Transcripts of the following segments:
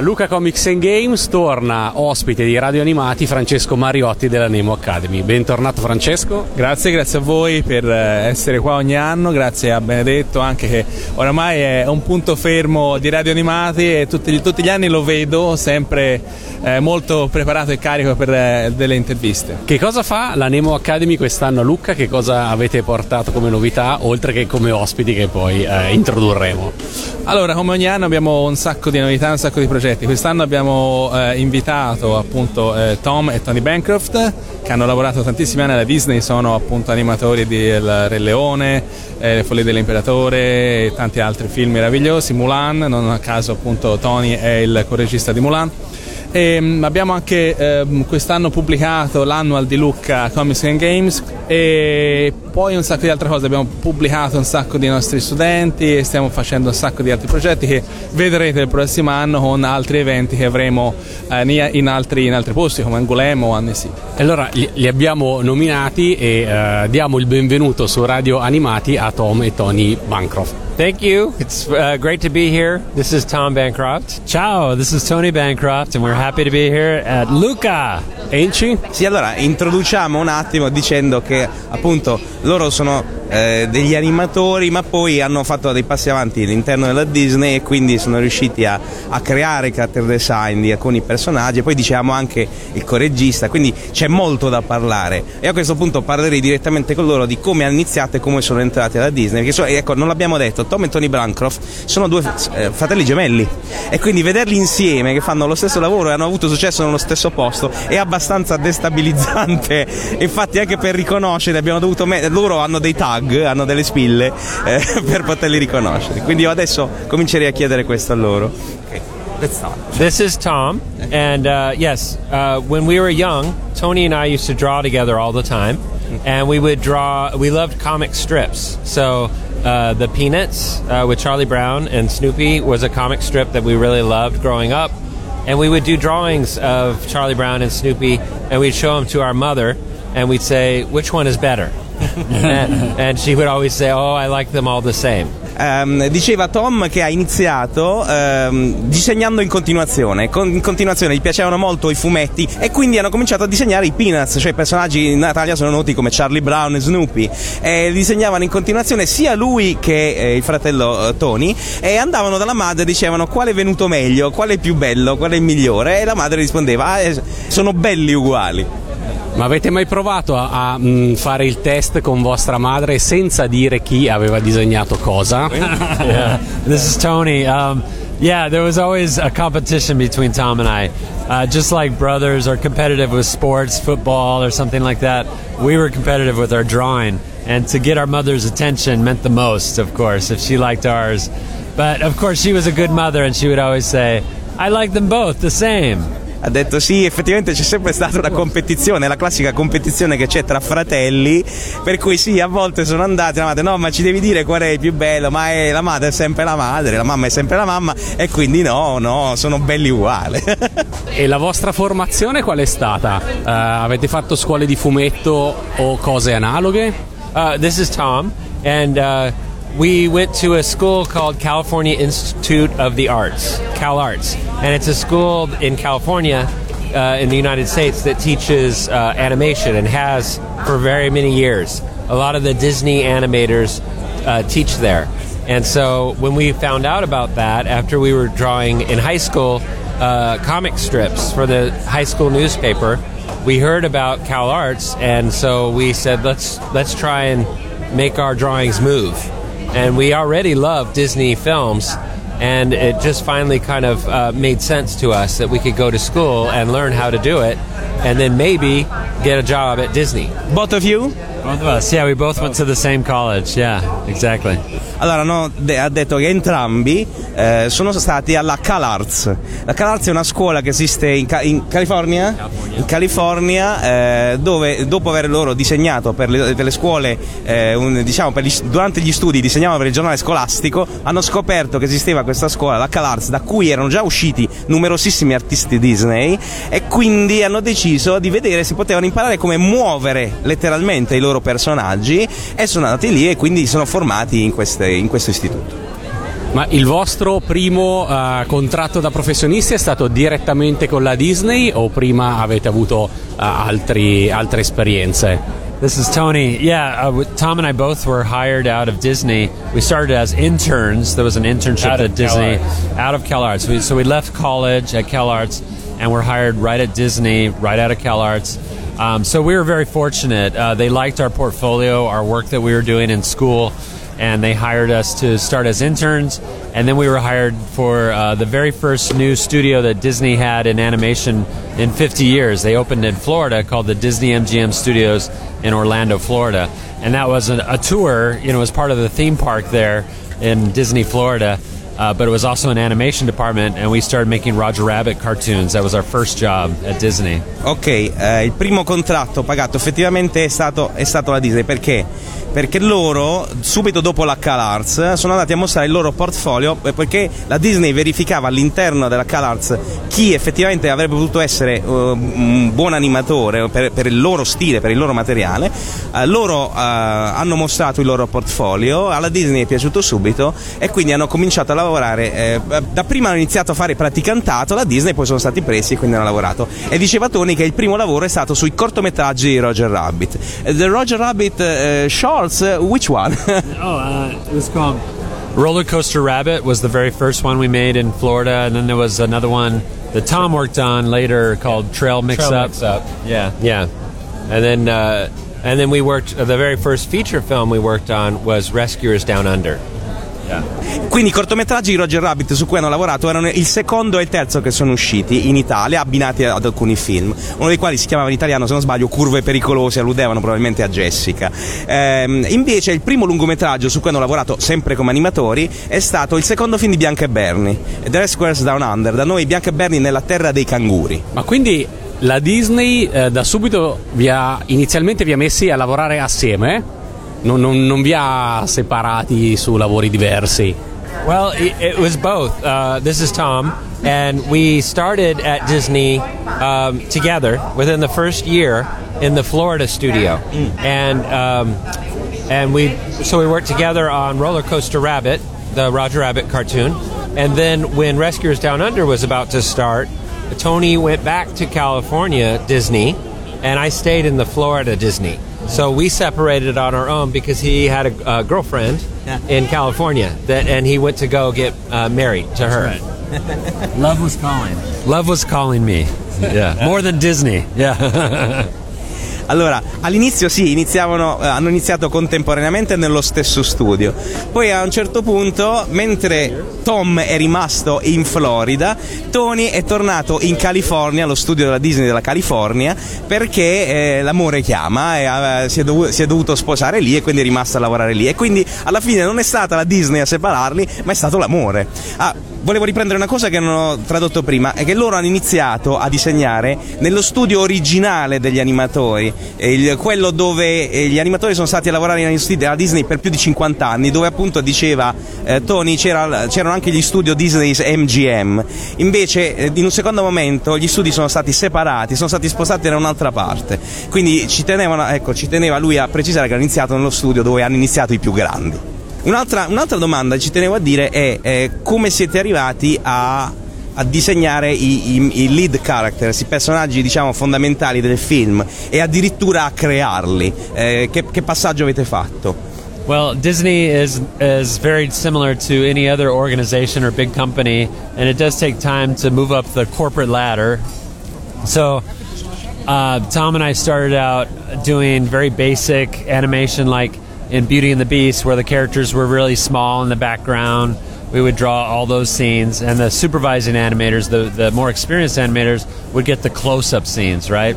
A Luca Comics and Games torna ospite di Radio Animati Francesco Mariotti della Nemo Academy. Bentornato Francesco. Grazie, grazie a voi per eh, essere qua ogni anno, grazie a Benedetto anche che oramai è un punto fermo di Radio Animati e tutti, tutti gli anni lo vedo sempre eh, molto preparato e carico per eh, delle interviste. Che cosa fa la Nemo Academy quest'anno a Lucca? Che cosa avete portato come novità oltre che come ospiti che poi eh, introdurremo? Allora, come ogni anno abbiamo un sacco di novità, un sacco di progetti. Quest'anno abbiamo eh, invitato appunto eh, Tom e Tony Bancroft che hanno lavorato tantissimi anni alla Disney, sono appunto animatori di Il Re Leone, eh, Le Follie dell'Imperatore e tanti altri film meravigliosi. Mulan, non a caso appunto Tony è il co-regista di Mulan. E, um, abbiamo anche um, quest'anno pubblicato l'annual di Lucca Comics and Games e poi un sacco di altre cose. Abbiamo pubblicato un sacco di nostri studenti e stiamo facendo un sacco di altri progetti che vedrete il prossimo anno con altri eventi che avremo eh, in, altri, in, altri, posti come Angulemo o Annecy. Allora li, abbiamo nominati e uh, diamo il benvenuto su Radio Animati a Tom e Tony Bancroft. Thank you. It's uh, great to be here. This is Tom Bancroft. Ciao, this is Tony Bancroft and we're happy to be here at Luca. Enci? Sì, allora introduciamo un attimo dicendo che appunto loro sono eh, degli animatori ma poi hanno fatto dei passi avanti all'interno della Disney e quindi sono riusciti a, a creare il character design di alcuni personaggi. E poi diciamo anche il coreggista quindi c'è molto da parlare. E a questo punto parlerei direttamente con loro di come hanno iniziato e come sono entrati alla Disney perché so, ecco non l'abbiamo detto Tom e Tony Bancroft sono due eh, fratelli gemelli. E quindi vederli insieme che fanno lo stesso lavoro e hanno avuto successo nello stesso posto è abbastanza destabilizzante. Infatti anche per riconoscere abbiamo dovuto me- loro hanno dei tag tag, hanno delle spille eh, per poterli riconoscere. Quindi io adesso comincerei a chiedere questo a loro. Okay. This is Tom, and uh, yes, uh, when we were young, Tony and I used to draw together all the time, and we would draw. We loved comic strips, so uh, the Peanuts uh, with Charlie Brown and Snoopy was a comic strip that we really loved growing up, and we would do drawings of Charlie Brown and Snoopy, and we'd show them to our mother, and we'd say, "Which one is better?" And, and she would always say, "Oh, I like them all the same." Um, diceva Tom che ha iniziato um, disegnando in continuazione. Con, in continuazione gli piacevano molto i fumetti e quindi hanno cominciato a disegnare i Peanuts, cioè i personaggi in Italia sono noti come Charlie Brown e Snoopy. E disegnavano in continuazione sia lui che eh, il fratello eh, Tony e andavano dalla madre e dicevano quale è venuto meglio, quale è più bello, quale è il migliore e la madre rispondeva ah, eh, sono belli uguali. Ma avete mai provato a, a mh, mm, fare il test con vostra madre senza dire chi aveva disegnato cosa? yeah, this is Tony. Um, yeah, there was always a competition between Tom and I. Uh, just like brothers are competitive with sports, football, or something like that, we were competitive with our drawing. And to get our mother's attention meant the most, of course, if she liked ours. But of course, she was a good mother, and she would always say, I like them both the same. Ha detto sì, effettivamente c'è sempre stata una competizione, la classica competizione che c'è tra fratelli, per cui sì, a volte sono andati, la madre no, ma ci devi dire qual è il più bello, ma è, la madre è sempre la madre, la mamma è sempre la mamma e quindi no, no, sono belli uguali. e la vostra formazione qual è stata? Uh, avete fatto scuole di fumetto o cose analoghe? Uh, this is Tom and uh, we went to a school called California Institute of the Arts, Cal Arts, and it's a school in California. Uh, in the United States, that teaches uh, animation and has for very many years. A lot of the Disney animators uh, teach there. And so when we found out about that, after we were drawing in high school uh, comic strips for the high school newspaper, we heard about Cal Arts, and so we said, let's let's try and make our drawings move and we already love Disney films. And it just finally kind of uh, made sense to us that we could go to school and learn how to do it, and then maybe get a job at Disney. Both of you? Both of us, yeah, we both went to the same college, yeah, exactly. Allora, no, ha detto che entrambi eh, sono stati alla CalArts. La CalArts è una scuola che esiste in, Ca- in California, California, in California eh, dove dopo aver loro disegnato per le, per le scuole, eh, un, diciamo, per gli, durante gli studi disegnavano per il giornale scolastico, hanno scoperto che esisteva questa scuola, la CalArts, da cui erano già usciti numerosissimi artisti Disney e quindi hanno deciso di vedere se potevano imparare come muovere letteralmente i loro loro personaggi e sono andati lì e quindi sono formati in, queste, in questo istituto. Ma il vostro primo uh, contratto da professionisti è stato direttamente con la Disney o prima avete avuto uh, altri, altre esperienze? This is Tony. Yeah, uh, Tom and I both were hired out of Disney. We started as interns. There was an internship out at Disney CalArts. out of CalArts. We, so we left college at CalArts and were hired right at Disney, right out of CalArts. Um, so we were very fortunate. Uh, they liked our portfolio, our work that we were doing in school, and they hired us to start as interns. And then we were hired for uh, the very first new studio that Disney had in animation in 50 years. They opened in Florida called the Disney MGM Studios in Orlando, Florida. And that was a, a tour, you know, as part of the theme park there in Disney, Florida. Uh, but it was also an animation department, and we started making Roger Rabbit cartoons. That was our first job at Disney. Ok, eh, il primo contratto pagato effettivamente è stato, è stato la Disney perché? Perché loro, subito dopo la CalArts, sono andati a mostrare il loro portfolio eh, perché la Disney verificava all'interno della CalArts chi effettivamente avrebbe potuto essere uh, un buon animatore per, per, il loro stile, per il loro materiale. Uh, loro uh, hanno mostrato il loro portfolio, alla Disney è piaciuto subito e quindi hanno cominciato a lavorare. Eh, dapprima hanno iniziato a fare praticantato, la Disney poi sono stati presi e quindi hanno lavorato. E diceva Tony che il primo lavoro è stato sui cortometraggi di Roger Rabbit. The Roger Rabbit Shorts, which one? oh, it was called Roller Coaster Rabbit was the very first one we made in Florida, and then there was another one that Tom worked on later called Trail Mix Trail Up. Mix Up. Yeah. Yeah, and then uh, and then we worked. Uh, the very first feature film we worked on was Rescuers Down Under. Quindi i cortometraggi di Roger Rabbit su cui hanno lavorato erano il secondo e il terzo che sono usciti in Italia, abbinati ad alcuni film, uno dei quali si chiamava in italiano, se non sbaglio, Curve pericolose, alludevano probabilmente a Jessica. Ehm, invece il primo lungometraggio su cui hanno lavorato sempre come animatori è stato il secondo film di Bianca e Bernie, The Rescuers Down Under, da noi Bianca e Bernie nella terra dei canguri. Ma quindi la Disney eh, da subito vi ha, inizialmente vi ha messi a lavorare assieme? Non, non, non vi ha separati su lavori diversi? Well, it, was both. Uh, this is Tom, and we started at Disney um, together within the first year in the Florida studio, and um, and we so we worked together on Roller Coaster Rabbit, the Roger Rabbit cartoon, and then when Rescuers Down Under was about to start, Tony went back to California Disney, and I stayed in the Florida Disney. So we separated on our own because he had a, a girlfriend in California that, and he went to go get uh, married to her. Love was calling. Love was calling me. Yeah. More than Disney. Yeah. Allora, all'inizio sì, eh, hanno iniziato contemporaneamente nello stesso studio. Poi a un certo punto, mentre Tom è rimasto in Florida, Tony è tornato in California, allo studio della Disney della California, perché eh, l'amore chiama e eh, si, è dovuto, si, è dovuto sposare lì e quindi è rimasto a lavorare lì. E quindi alla fine non è stata la Disney a separarli, ma è stato l'amore. Ah, volevo riprendere una cosa che non ho tradotto prima, è che loro hanno iniziato a disegnare nello studio originale degli animatori, il, quello dove eh, gli animatori sono stati a lavorare negli studi della Disney per più di 50 anni, dove appunto diceva eh, Tony c'era, c'erano anche gli studio Disney MGM. Invece eh, in un secondo momento gli studi sono stati separati, sono stati spostati da un'altra parte. Quindi ci, tenevano, ecco, ci teneva lui a precisare che hanno iniziato nello studio dove hanno iniziato i più grandi. Un'altra, un'altra domanda ci tenevo a dire è eh, come siete arrivati a a disegnare i, i, i, lead characters, i personaggi diciamo fondamentali del film e addirittura a crearli. Eh, che, che, passaggio avete fatto? Well, Disney is is very similar to any other organization or big company, and it does take time to move up the corporate ladder. So. Uh, Tom and I started out doing very basic animation, like in Beauty and the Beast, where the characters were really small in the background we would draw all those scenes, and the supervising animators, the, the more experienced animators, would get the close up scenes, right?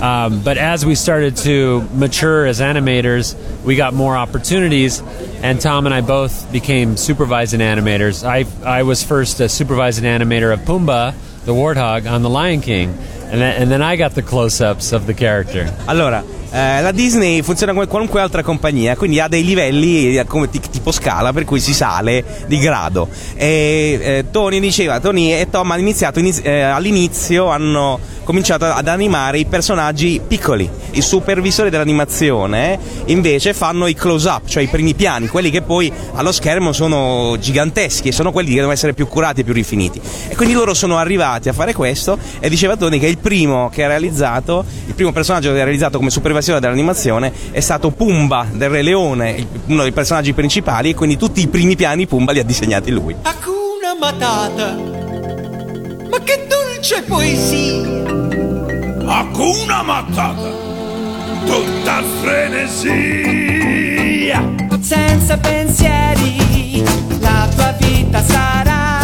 Um, but as we started to mature as animators, we got more opportunities, and Tom and I both became supervising animators. I, I was first a supervising animator of Pumbaa, the warthog, on The Lion King. And then, and then I got the close-ups of the character. Allora, eh, la Disney funziona come qualunque altra compagnia, quindi ha dei livelli eh, come t- tipo scala, per cui si sale di grado. E eh, Tony diceva, Tony e Tom hanno iniziato, iniz- eh, all'inizio hanno cominciato ad animare i personaggi piccoli. I supervisori dell'animazione invece fanno i close-up, cioè i primi piani, quelli che poi allo schermo sono giganteschi e sono quelli che devono essere più curati e più rifiniti. E quindi loro sono arrivati a fare questo e diceva Tony che il primo che ha realizzato, il primo personaggio che ha realizzato come supervisione dell'animazione è stato Pumba del Re Leone, uno dei personaggi principali e quindi tutti i primi piani Pumba li ha disegnati lui. Hakuna Matata. Ma che dolce poesia! Hakuna Matata, tutta frenesia. Senza pensieri, la tua vita sarà.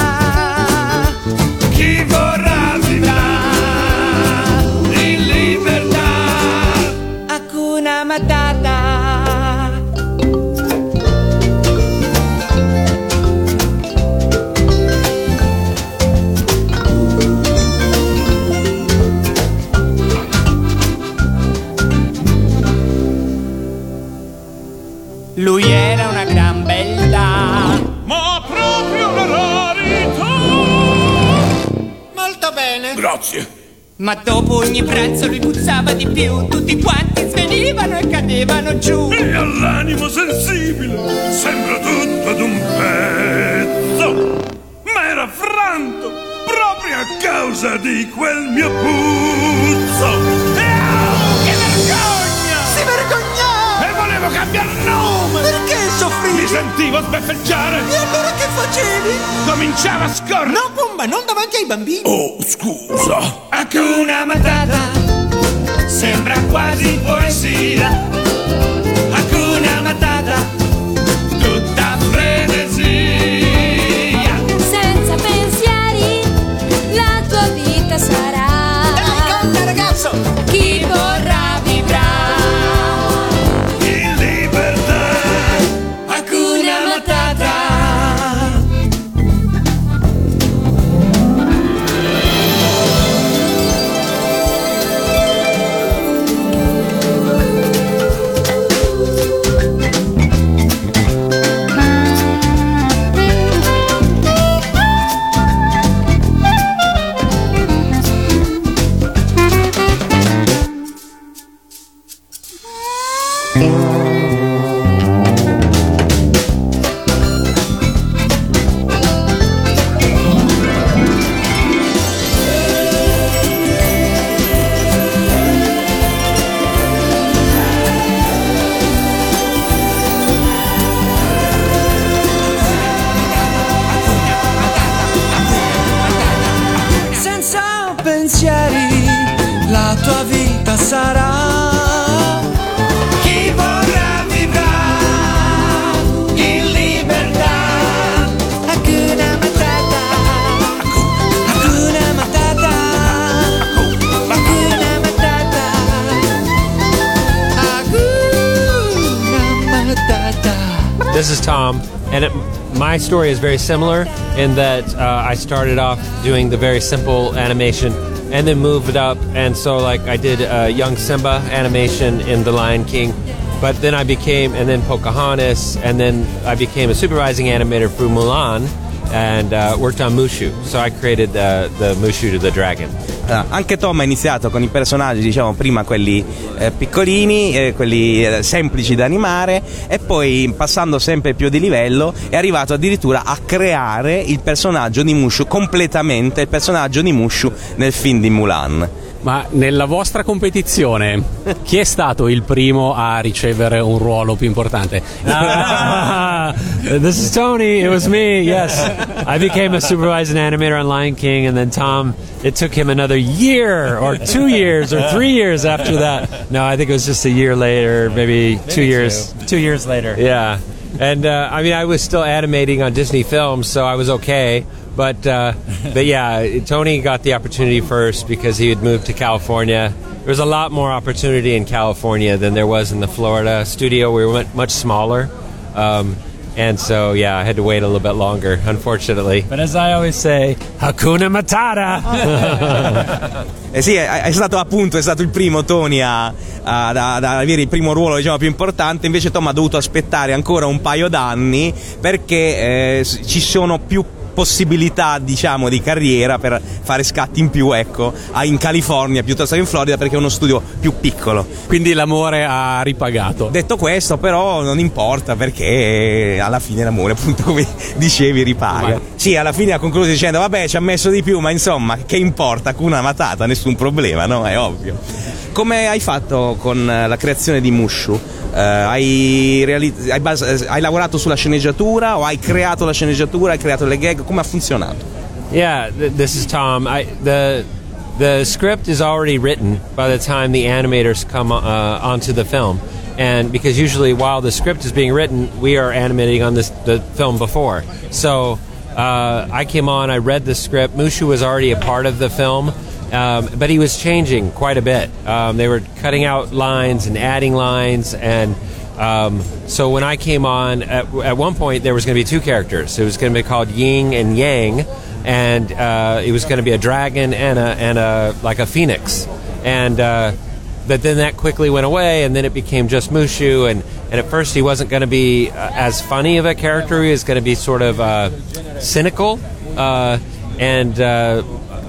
Grazie. Ma dopo ogni pranzo lui puzzava di più. Tutti quanti svenivano e cadevano giù. E all'animo sensibile sembra tutto d'un pezzo. Ma era franto proprio a causa di quel mio puzzo. E oh, che vergogna! Si vergognava! E volevo cambiare nome! Perché Mi soffrivi? sentivo sbeffeggiare! E allora che facevi? Cominciava a scorrere! Pumba, non davanti ai bambini. Oh, scusa! Hakuna Matata sembra quasi poesia. My story is very similar in that uh, I started off doing the very simple animation and then moved it up. And so, like, I did uh, Young Simba animation in The Lion King, but then I became, and then Pocahontas, and then I became a supervising animator for Mulan and uh, worked on Mushu. So I created uh, the Mushu to the dragon. Allora, anche Tom ha iniziato con i personaggi, diciamo, prima quelli eh, piccolini, eh, quelli eh, semplici da animare e poi passando sempre più di livello è arrivato addirittura a creare il personaggio di Mushu completamente, il personaggio di Mushu nel film di Mulan. Ma nella vostra competizione, chi è stato il primo a ricevere un ruolo più importante? Ah, this is Tony. It was me. Yes, I became a supervising animator on Lion King, and then Tom. It took him another year, or two years, or three years after that. No, I think it was just a year later, maybe, two years. Two years later. Yeah, and uh, I mean, I was still animating on Disney films, so I was okay. But uh, but yeah, Tony got the opportunity first because he had moved to California. There was a lot more opportunity in California than there was in the Florida studio. We were mu- much smaller, um, And so, yeah, I had to wait a little bit longer, unfortunately. But as I always say, Hakuna Matata. Eh sì, è, è stato appunto è stato il primo Tony a, a- da- da avere il primo ruolo diciamo, più importante, invece Tom ha dovuto aspettare ancora un paio d'anni perché eh, ci sono più possibilità diciamo di carriera per fare scatti in più ecco in California piuttosto che in Florida perché è uno studio più piccolo Quindi l'amore ha ripagato. detto questo però non importa perché alla fine l'amore appunto come dicevi ripaga sì alla fine ha concluso dicendo vabbè ci ha messo di più ma insomma che importa una matata nessun problema no è ovvio come hai fatto con la creazione di Mushu? Eh, hai, reali- hai bas- hai lavorato sulla sceneggiatura o hai creato la sceneggiatura, hai creato le gag? Yeah, th- this is Tom. I, the the script is already written by the time the animators come uh, onto the film, and because usually while the script is being written, we are animating on this the film before. So uh, I came on, I read the script. Mushu was already a part of the film. Um, but he was changing quite a bit. Um, they were cutting out lines and adding lines, and um, so when I came on, at, at one point there was going to be two characters. It was going to be called Ying and Yang, and uh, it was going to be a dragon and a and a like a phoenix, and. Uh, but then that quickly went away, and then it became just Mushu. And, and at first, he wasn't going to be uh, as funny of a character. He was going to be sort of uh, cynical uh, and uh,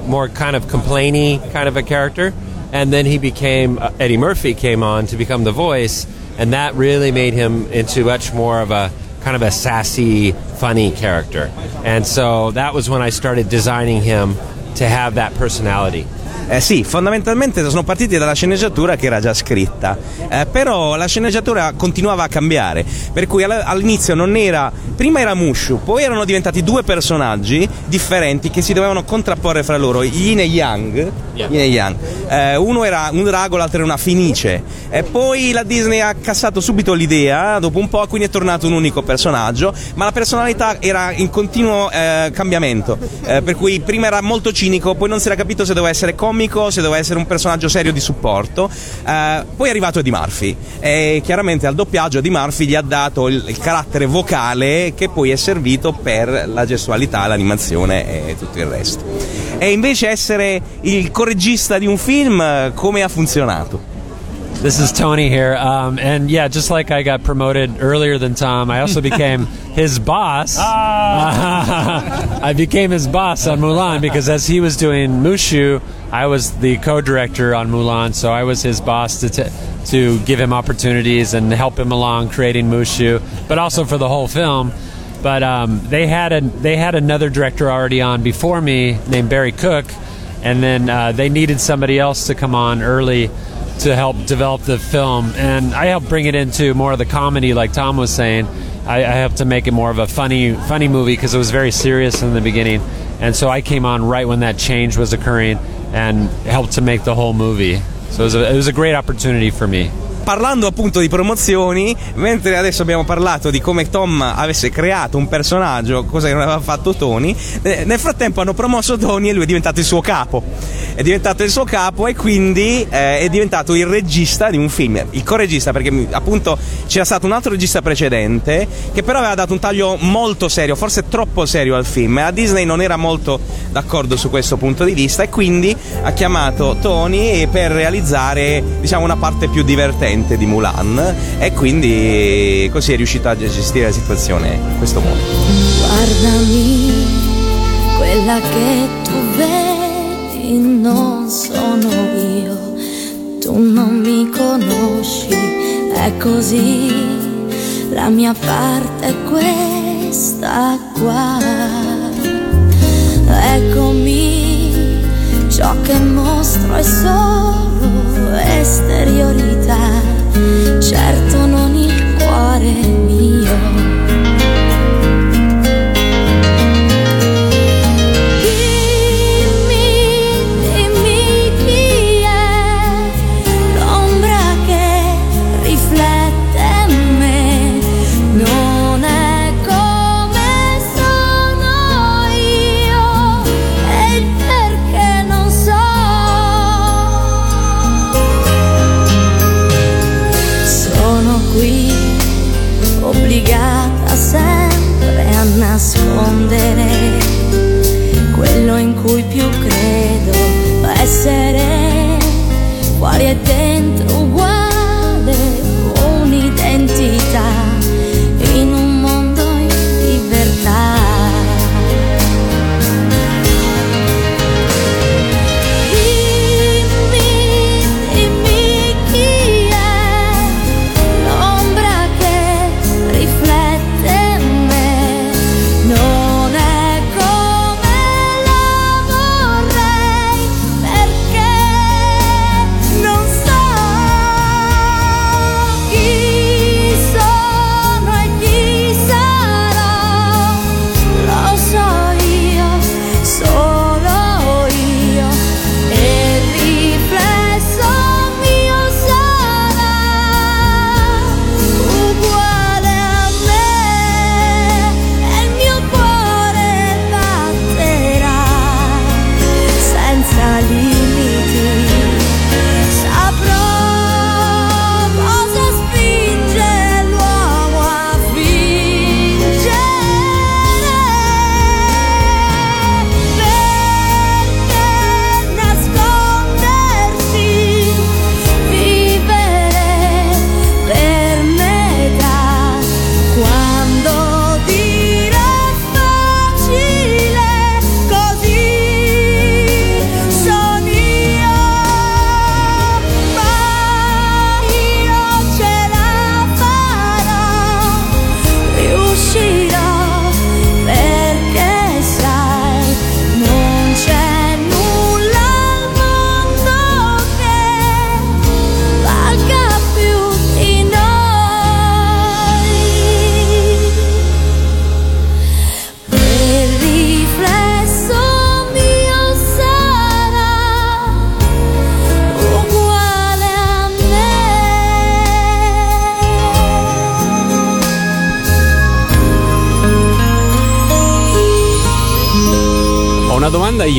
more kind of complainy kind of a character. And then he became Eddie Murphy came on to become the voice, and that really made him into much more of a kind of a sassy, funny character. And so that was when I started designing him to have that personality. Eh sì, fondamentalmente sono partiti dalla sceneggiatura che era già scritta, eh, però la sceneggiatura continuava a cambiare, per cui all- all'inizio non era, prima era Mushu, poi erano diventati due personaggi differenti che si dovevano contrapporre fra loro, Yin e Yang, Yin e Yang. Eh, uno era un drago, l'altro era una fenice, e poi la Disney ha cassato subito l'idea, dopo un po', quindi è tornato un unico personaggio, ma la personalità era in continuo eh, cambiamento, eh, per cui prima era molto cinico, poi non si era capito se doveva essere comico, se doveva essere un personaggio serio di supporto. Eh, poi è arrivato Eddie Murphy e chiaramente al doppiaggio Eddie Murphy gli ha dato il, il carattere vocale che poi è servito per la gestualità, l'animazione e tutto il resto. E invece essere il correggista di un film, eh, come ha funzionato? This is Tony here. Um, and yeah, just like I got promoted earlier than Tom, I also became his boss. I became his boss on Mulan because as he was doing Mushu, I was the co-director on Mulan, so I was his boss to t- to give him opportunities and help him along creating Mushu, but also for the whole film. But um, they had a they had another director already on before me named Barry Cook, and then uh, they needed somebody else to come on early to help develop the film, and I helped bring it into more of the comedy, like Tom was saying. I, I helped to make it more of a funny, funny movie because it was very serious in the beginning, and so I came on right when that change was occurring and helped to make the whole movie. So it was a, it was a great opportunity for me. Parlando appunto di promozioni, mentre adesso abbiamo parlato di come Tom avesse creato un personaggio, cosa che non aveva fatto Tony, eh, nel frattempo hanno promosso Tony e lui è diventato il suo capo. È diventato il suo capo e quindi eh, è diventato il regista di un film, il co-regista perché mi- appunto c'era stato un altro regista precedente che però aveva dato un taglio molto serio, forse troppo serio al film. La Disney non era molto d'accordo su questo punto di vista e quindi ha chiamato Tony per realizzare diciamo una parte più divertente di Mulan e quindi così è riuscito a gestire la situazione in questo modo. Guardami, quella che tu vedi non sono io, tu non mi conosci, è così, la mia parte è questa qua. Eccomi, ciò che mostro è solo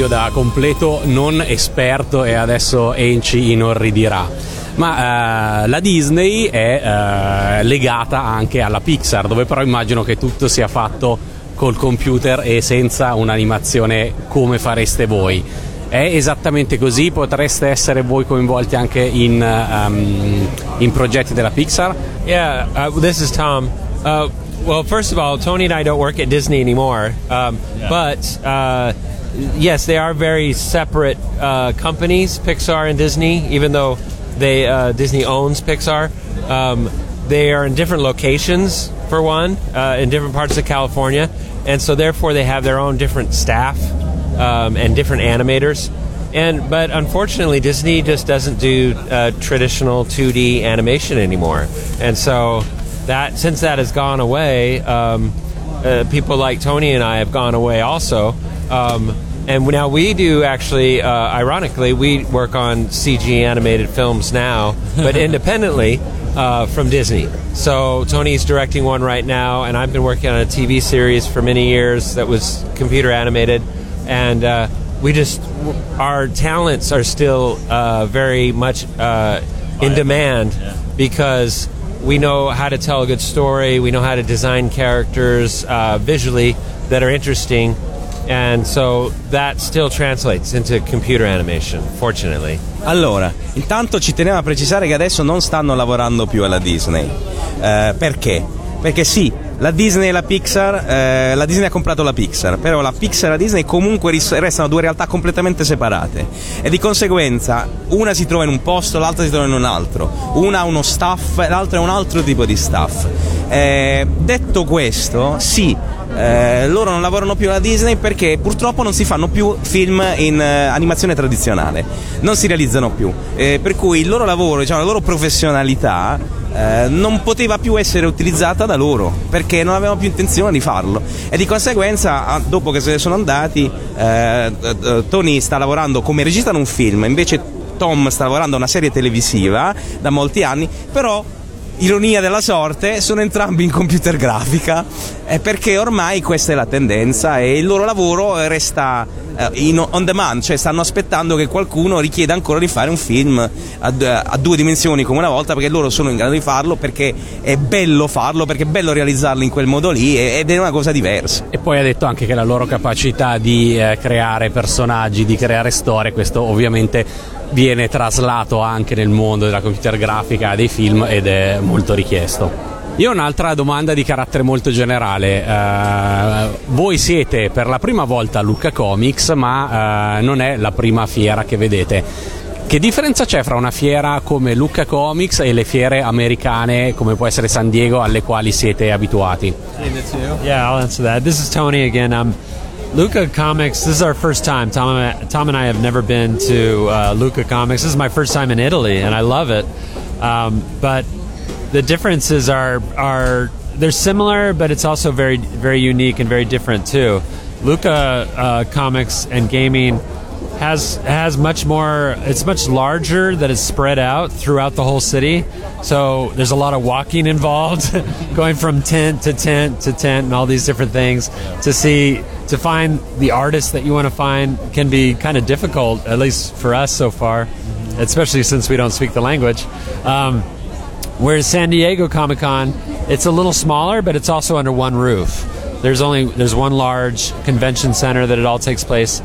io da completo non esperto e adesso Enci inorridirà. Ma eh, la Disney è eh, legata anche alla Pixar, dove però immagino che tutto sia fatto col computer e senza un'animazione come fareste voi. È esattamente così? Potreste essere voi coinvolti anche in, ehm, in progetti della Pixar? Yeah, uh, this is Tom. Uh, well, first of all, Tony and I don't work at Disney anymore. Um, But uh, yes, they are very separate uh, companies, Pixar and Disney, even though they uh, Disney owns Pixar. Um, they are in different locations, for one, uh, in different parts of California, and so therefore they have their own different staff um, and different animators. And but unfortunately, Disney just doesn't do uh, traditional 2D animation anymore, and so that since that has gone away, um, uh, people like Tony and I have gone away also. Um, and now we do actually, uh, ironically, we work on CG animated films now, but independently uh, from Disney. So Tony's directing one right now, and I've been working on a TV series for many years that was computer animated, and uh, we just our talents are still uh, very much uh, in demand because we know how to tell a good story, we know how to design characters uh, visually that are interesting, so. Allora, intanto ci tenevo a precisare che adesso non stanno lavorando più alla Disney. Eh, perché? Perché sì, la Disney e la Pixar, eh, la Disney ha comprato la Pixar, però la Pixar e la Disney comunque ris- restano due realtà completamente separate e di conseguenza una si trova in un posto, l'altra si trova in un altro, una ha uno staff, l'altra ha un altro tipo di staff. Eh, detto questo, sì, eh, loro non lavorano più alla Disney perché purtroppo non si fanno più film in eh, animazione tradizionale, non si realizzano più, Eh, per cui il loro lavoro, diciamo, la loro professionalità eh, non poteva più essere utilizzata da loro perché non avevano più intenzione di farlo. E di conseguenza dopo che se ne sono andati eh, Tony sta lavorando come regista in un film invece Tom sta lavorando a una serie televisiva da molti anni però ironia della sorte sono entrambi in computer grafica è perché ormai questa è la tendenza e il loro lavoro resta eh, on demand, cioè stanno aspettando che qualcuno richieda ancora di fare un film a, due dimensioni come una volta perché loro sono in grado di farlo perché è bello farlo, perché è bello realizzarlo in quel modo lì ed è una cosa diversa. E poi ha detto anche che la loro capacità di eh, creare personaggi, di creare storie, questo ovviamente viene traslato anche nel mondo della computer grafica dei film ed è molto richiesto. Io ho un'altra domanda di carattere molto generale. Eh, voi siete per la prima volta a Lucca Comics, ma eh, non è la prima fiera che vedete. Che differenza c'è fra una fiera come Lucca Comics e le fiere americane come può essere San Diego alle quali siete abituati? Yeah, I'll answer that. This is Tony again. Um, Luca Comics. This is our first time. Tom, Tom and I have never been to uh, Luca Comics. This is my first time in Italy, and I love it. Um, but the differences are are they're similar, but it's also very very unique and very different too. Luca uh, Comics and gaming has has much more it's much larger that is spread out throughout the whole city so there's a lot of walking involved going from tent to tent to tent and all these different things to see to find the artists that you want to find can be kind of difficult at least for us so far especially since we don't speak the language um, Whereas San Diego Comic Con, it's a little smaller, but it's also under one roof. There's only there's one large convention center that it all takes place.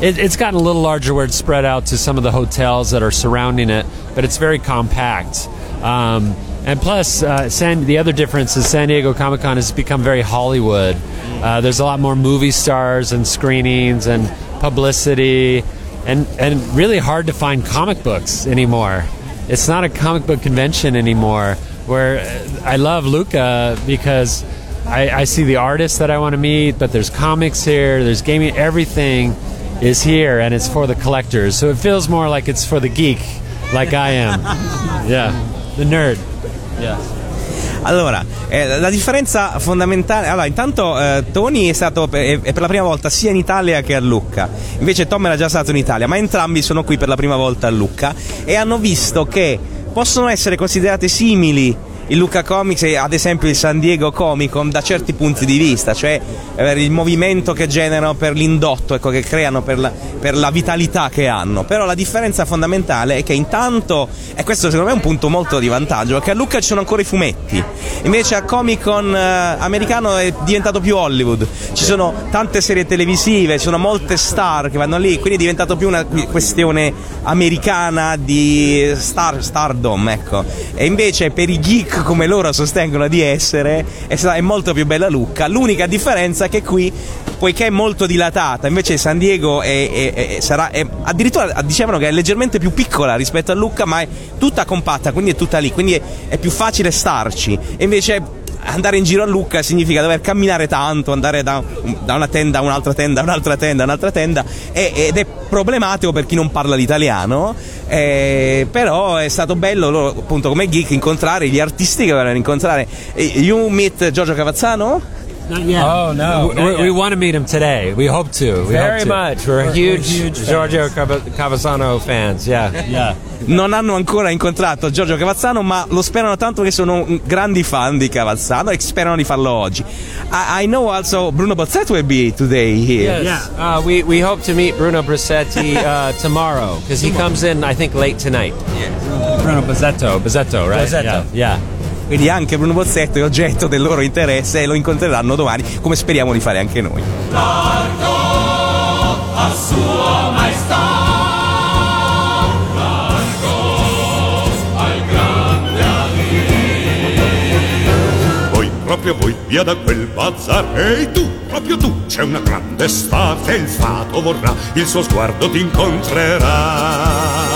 It, it's gotten a little larger where it's spread out to some of the hotels that are surrounding it, but it's very compact. Um, and plus, uh, San, the other difference is San Diego Comic Con has become very Hollywood. Uh, there's a lot more movie stars and screenings and publicity, and and really hard to find comic books anymore it's not a comic book convention anymore. Where I love Luca because I, I see the artists that I want to meet, but there's comics here, there's gaming, everything is here, and it's for the collectors. So it feels more like it's for the geek, like I am. yeah, the nerd. Yeah. Allora, eh, la differenza fondamentale. Allora, intanto eh, Tony è stato per, è- per la prima volta sia in Italia che a Lucca. Invece Tom era già stato in Italia, ma entrambi sono qui per la prima volta a Lucca e hanno visto che possono essere considerate simili il Lucca Comics e ad esempio il San Diego Comic Con da certi punti di vista, cioè eh, il movimento che generano per l'indotto, ecco, che creano per la, per la vitalità che hanno. Però la differenza fondamentale è che intanto, e questo secondo me è un punto molto di vantaggio, perché a Lucca ci sono ancora i fumetti, invece a Comic Con eh, americano è diventato più Hollywood, ci sono tante serie televisive, ci sono molte star che vanno lì, quindi è diventato più una questione americana di star, stardom, ecco. E invece per i geek come loro sostengono di essere è, sta- è molto più bella Lucca. L'unica differenza è che qui, poiché è molto dilatata, invece San Diego è, è- è- sarà addirittura dicevano che è leggermente più piccola rispetto a Lucca, ma è tutta compatta, quindi è tutta lì, quindi è, è più facile starci. E invece andare in giro a Lucca significa dover camminare tanto, andare da, da una tenda a un'altra tenda, a un'altra tenda, a un'altra tenda, e- ed è problematico per chi non parla l'italiano, eh, però è stato bello appunto come geek incontrare gli artisti che volevano incontrare. You meet Giorgio Cavazzano? Oh no! We, we want to meet him today. We hope to. We Very hope to. much. We're, huge, Giorgio Cava- Cavasano fans. Yeah. Yeah. Non hanno ancora incontrato Giorgio Cavazzano, ma lo sperano tanto che sono grandi fan di Cavazzano e sperano di farlo oggi. I, I know also Bruno Bozzetto will be today here. Yes. Uh, we, we hope to meet Bruno Brissetti uh, tomorrow because he comes in, I think, late tonight. Bruno Bazzetto. Bazzetto, right? Bazzetto. Yeah. yeah. Quindi anche Bruno Bozzetto è oggetto del loro interesse e lo incontreranno domani, come speriamo di fare anche noi. a sua maestà. Largo proprio voi, via da quel bazar. Ehi tu, proprio tu, c'è una grande estate. Il fato vorrà, il suo sguardo ti incontrerà.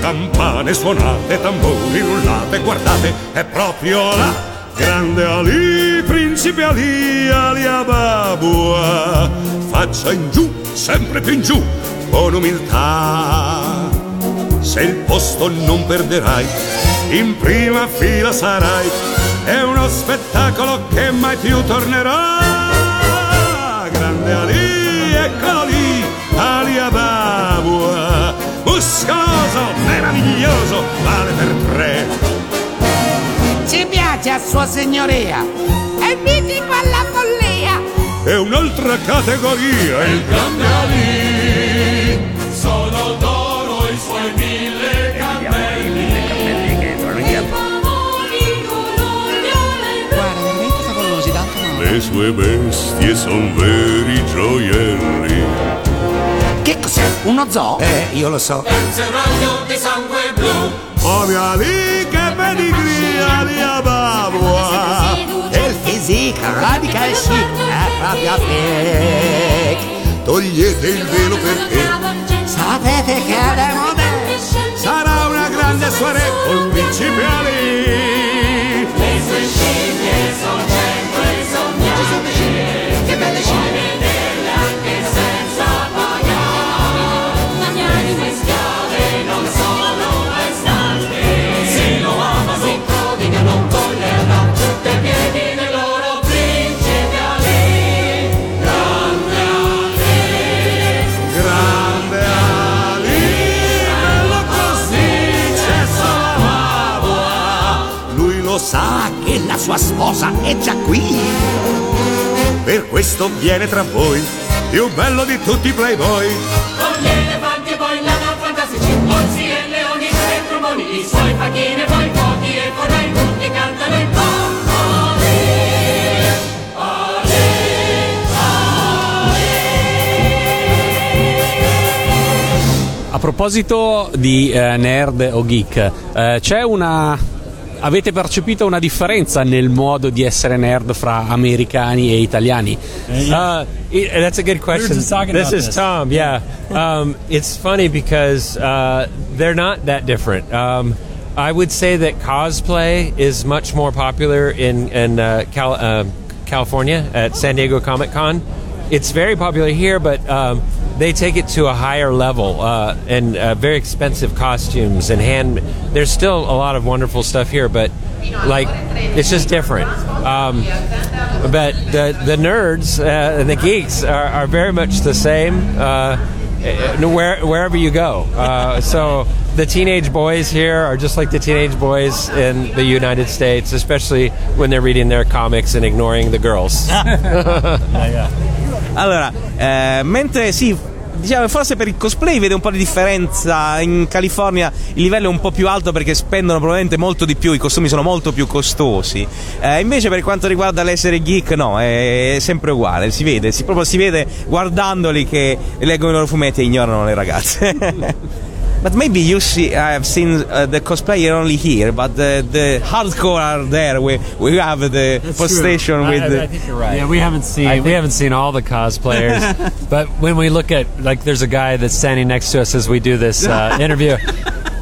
Campane suonate, tamburi rullate, guardate, è proprio là. Grande Ali, principe Ali, Ali Ababua. Faccia in giù, sempre più in giù, con umiltà. Se il posto non perderai, in prima fila sarai. È uno spettacolo che mai più tornerà. Grande Ali, Muscoso, meraviglioso, vale per tre. ci piace a sua signoria. È mitico alla follia. È un'altra categoria il grande Ali. Sono d'oro i suoi mille cappelli. Guarda, veramente favolosi, tanto no. Le sue bestie son veri gioielli. Che cos'è? Uno zoo? Eh, io lo so. Serraglio di sangue blu. Oh mia lì che pedigria di Ababua. Il physique radical chic è proprio fake. Togliete il velo perché Sapete che è moderne. sarà una grande soirée col principe Ali. Le sue scimmie sono sua sposa è già qui. Per questo viene tra voi, più bello di tutti i playboy. Con gli elefanti e poi lama fantastici, orsi e leoni e tromoni, i suoi facchine, poi fuochi e corai, tutti cantano il A proposito di eh, nerd o geek, eh, c'è una. Avete percepito una differenza nel modo di essere nerd fra americani e italiani? Uh, it- that's a good question. just this is this. Tom. Yeah, um, it's funny because uh, they're not that different. Um, I would say that cosplay is much more popular in in uh, Cal- uh, California at San Diego Comic Con. It's very popular here, but um, they take it to a higher level uh, and uh, very expensive costumes and hand. There's still a lot of wonderful stuff here, but like it's just different. Um, but the the nerds uh, and the geeks are, are very much the same uh, where, wherever you go. Uh, so the teenage boys here are just like the teenage boys in the United States, especially when they're reading their comics and ignoring the girls. Allora, eh, mentre sì, diciamo forse per il cosplay vede un po' di differenza. In California il livello è un po' più alto perché spendono probabilmente molto di più, i costumi sono molto più costosi. Eh, invece per quanto riguarda l'essere geek, no, è sempre uguale, si vede, si, proprio si vede guardandoli che leggono i loro fumetti e ignorano le ragazze. But maybe you see, I have seen uh, the cosplayer only here, but the, the hardcore are there. We we have the post station with. the, think you're right. Yeah, we haven't seen we haven't seen all the cosplayers, but when we look at like, there's a guy that's standing next to us as we do this uh, interview.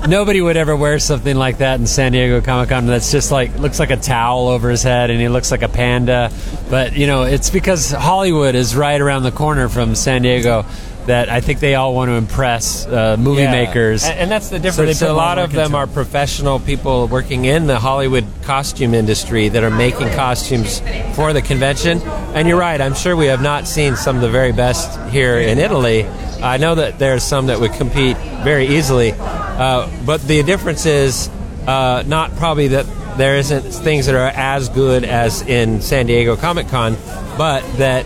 Nobody would ever wear something like that in San Diego Comic Con. That's just like looks like a towel over his head, and he looks like a panda. But you know, it's because Hollywood is right around the corner from San Diego. That I think they all want to impress uh, movie Yeah. makers. And, and that's the difference. they put a lot of them are professional people working in the Hollywood costume industry that are making costumes for the convention. And you're right, I'm sure we have not seen some of the very best here in Italy. I know that there's some that would compete very easily, uh, but the difference is uh, not probably that there isn't things that are as good as in San Diego Comic Con, but that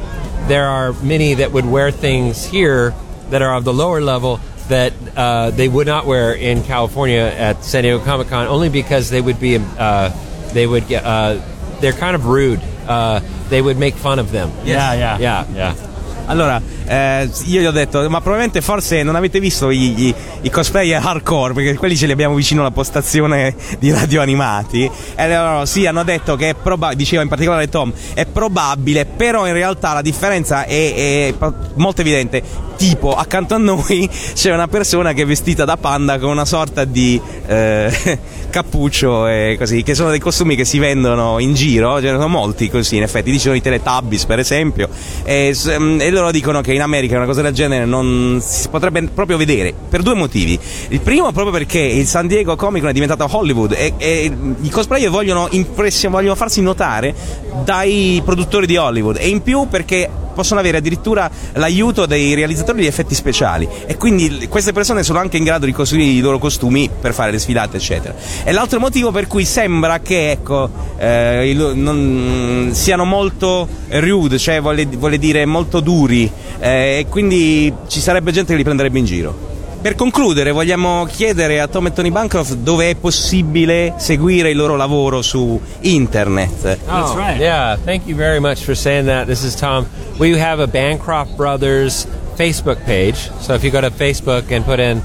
there are many that would wear things here that are of the lower level that uh, they would not wear in California at San Diego Comic Con, only because they would be uh, they would get uh, they're kind of rude. Uh, they would make fun of them. Yeah, yeah, Yeah, yeah. Allora, eh, io gli ho detto, ma probabilmente forse non avete visto i, i- i cosplayer hardcore, perché quelli ce li abbiamo vicino alla postazione di radio animati. E loro sì, hanno detto che è probabile, diceva in particolare Tom, è probabile, però in realtà la differenza è, è molto evidente. Tipo, accanto a noi c'è una persona che è vestita da panda con una sorta di eh, cappuccio e così, che sono dei costumi che si vendono in giro, ce ne sono molti così, in effetti, dicono i Teletubbies per esempio, e, mm, e loro dicono che in America una cosa del genere non si potrebbe proprio vedere, per due motivi. Il primo proprio perché il San Diego Comic Con è diventato Hollywood e, e i cosplayer vogliono, impressi- vogliono farsi notare dai produttori di Hollywood. E in più perché possono avere addirittura l'aiuto dei realizzatori di effetti speciali. E quindi queste persone sono anche in grado di costruire i loro costumi per fare le sfilate eccetera è l'altro motivo per cui sembra che ecco, eh, il- non- siano molto rude, cioè vuole, vuole dire molto duri, eh, e quindi ci sarebbe gente che li prenderebbe in giro. Per concludere, vogliamo chiedere a Tom e Tony Bancroft dove è possibile seguire il loro lavoro su internet. Oh, Yeah, thank you very much for saying that. This is Tom. We have a Bancroft Brothers Facebook page. So if you go to Facebook and put in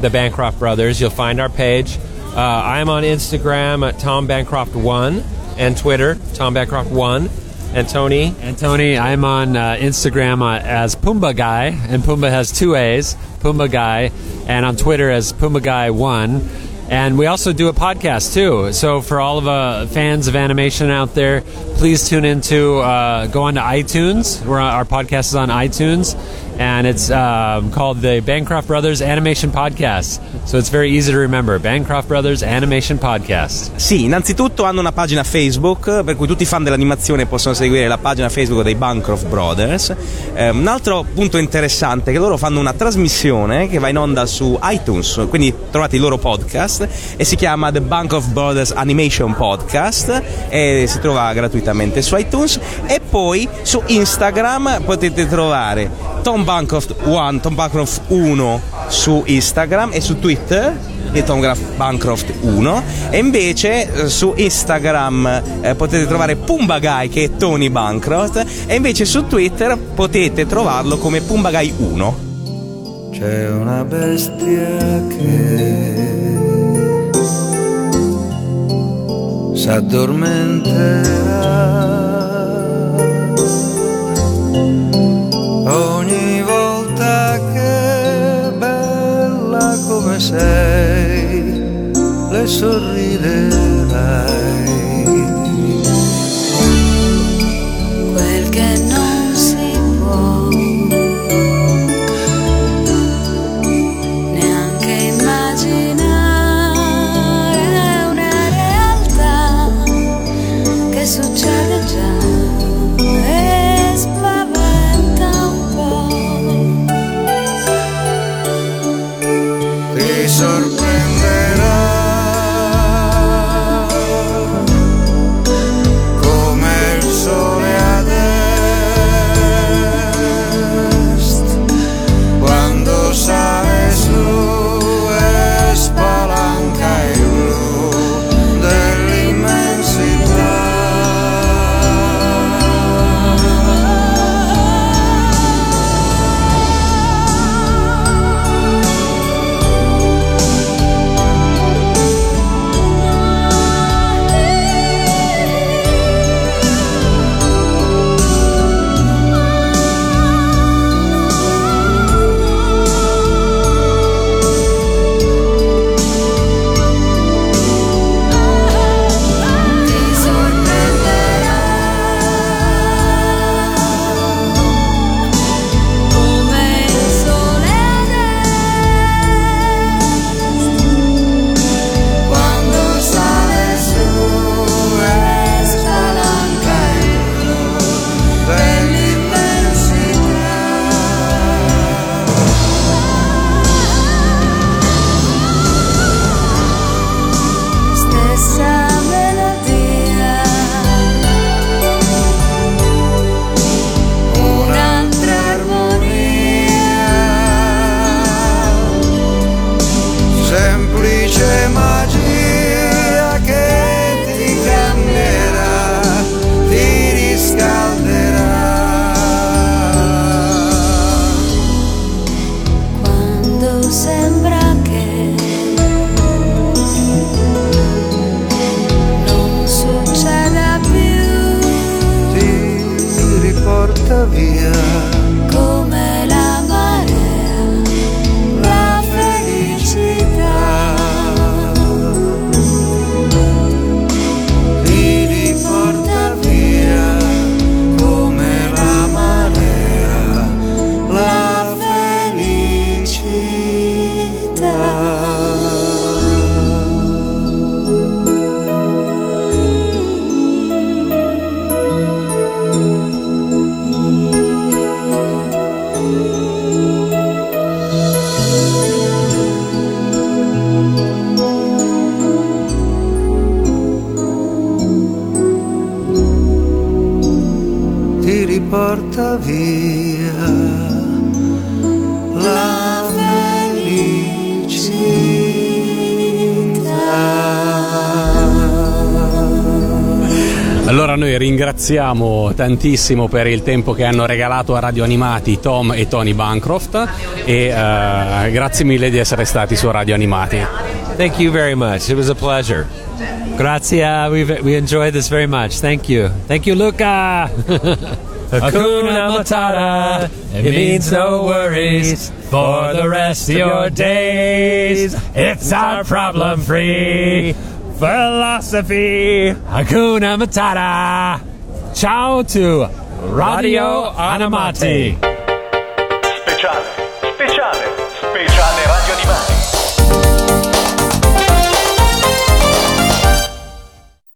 the Bancroft Brothers, you'll find our page. Uh, I'm on Instagram at Tom Bancroft1 and Twitter, Tom Bancroft1. And Tony? And Tony, I'm on uh, Instagram uh, as Pumbaa Guy, and Pumbaa has two A's, Pumbaa Guy, and on Twitter as Pumbaa Guy One. And we also do a podcast too. So for all of uh, fans of animation out there, please tune into uh, go on to iTunes. We're on, our podcast is on iTunes, and it's um, called the Bancroft Brothers Animation Podcast. So it's very easy to remember. Bancroft Brothers Animation Podcast. Sì, innanzitutto hanno una pagina Facebook, per cui tutti i fan dell'animazione possono seguire la pagina Facebook dei Bancroft Brothers. Eh, un altro punto interessante è che loro fanno una trasmissione che va in onda su iTunes, quindi trovate il loro podcast e si chiama The Bancroft Brothers Animation Podcast e si trova gratuitamente su iTunes e poi su Instagram potete trovare Tom Bancroft 1, Tom Bancroft 1 su Instagram e su Twitter di Tom Graf- Bancroft 1 e invece eh, su Instagram eh, potete trovare Pumbagai che è Tony Bancroft. E invece su Twitter potete trovarlo come Pumbagai 1 C'è una bestia che s'addormenterà come sei le sorriderai ringraziamo tantissimo per il tempo che hanno regalato a Radio Animati Tom e Tony Bancroft e eh, grazie mille di essere stati su Radio Animati. Thank you very much. It was a pleasure. Grazie, we we enjoyed this very much. Thank you. Thank you, Luca. Hakuna Matata, it means no worries for the rest of your days. It's our problem free philosophy. Hakuna Matata. Ciao to Radio Animati.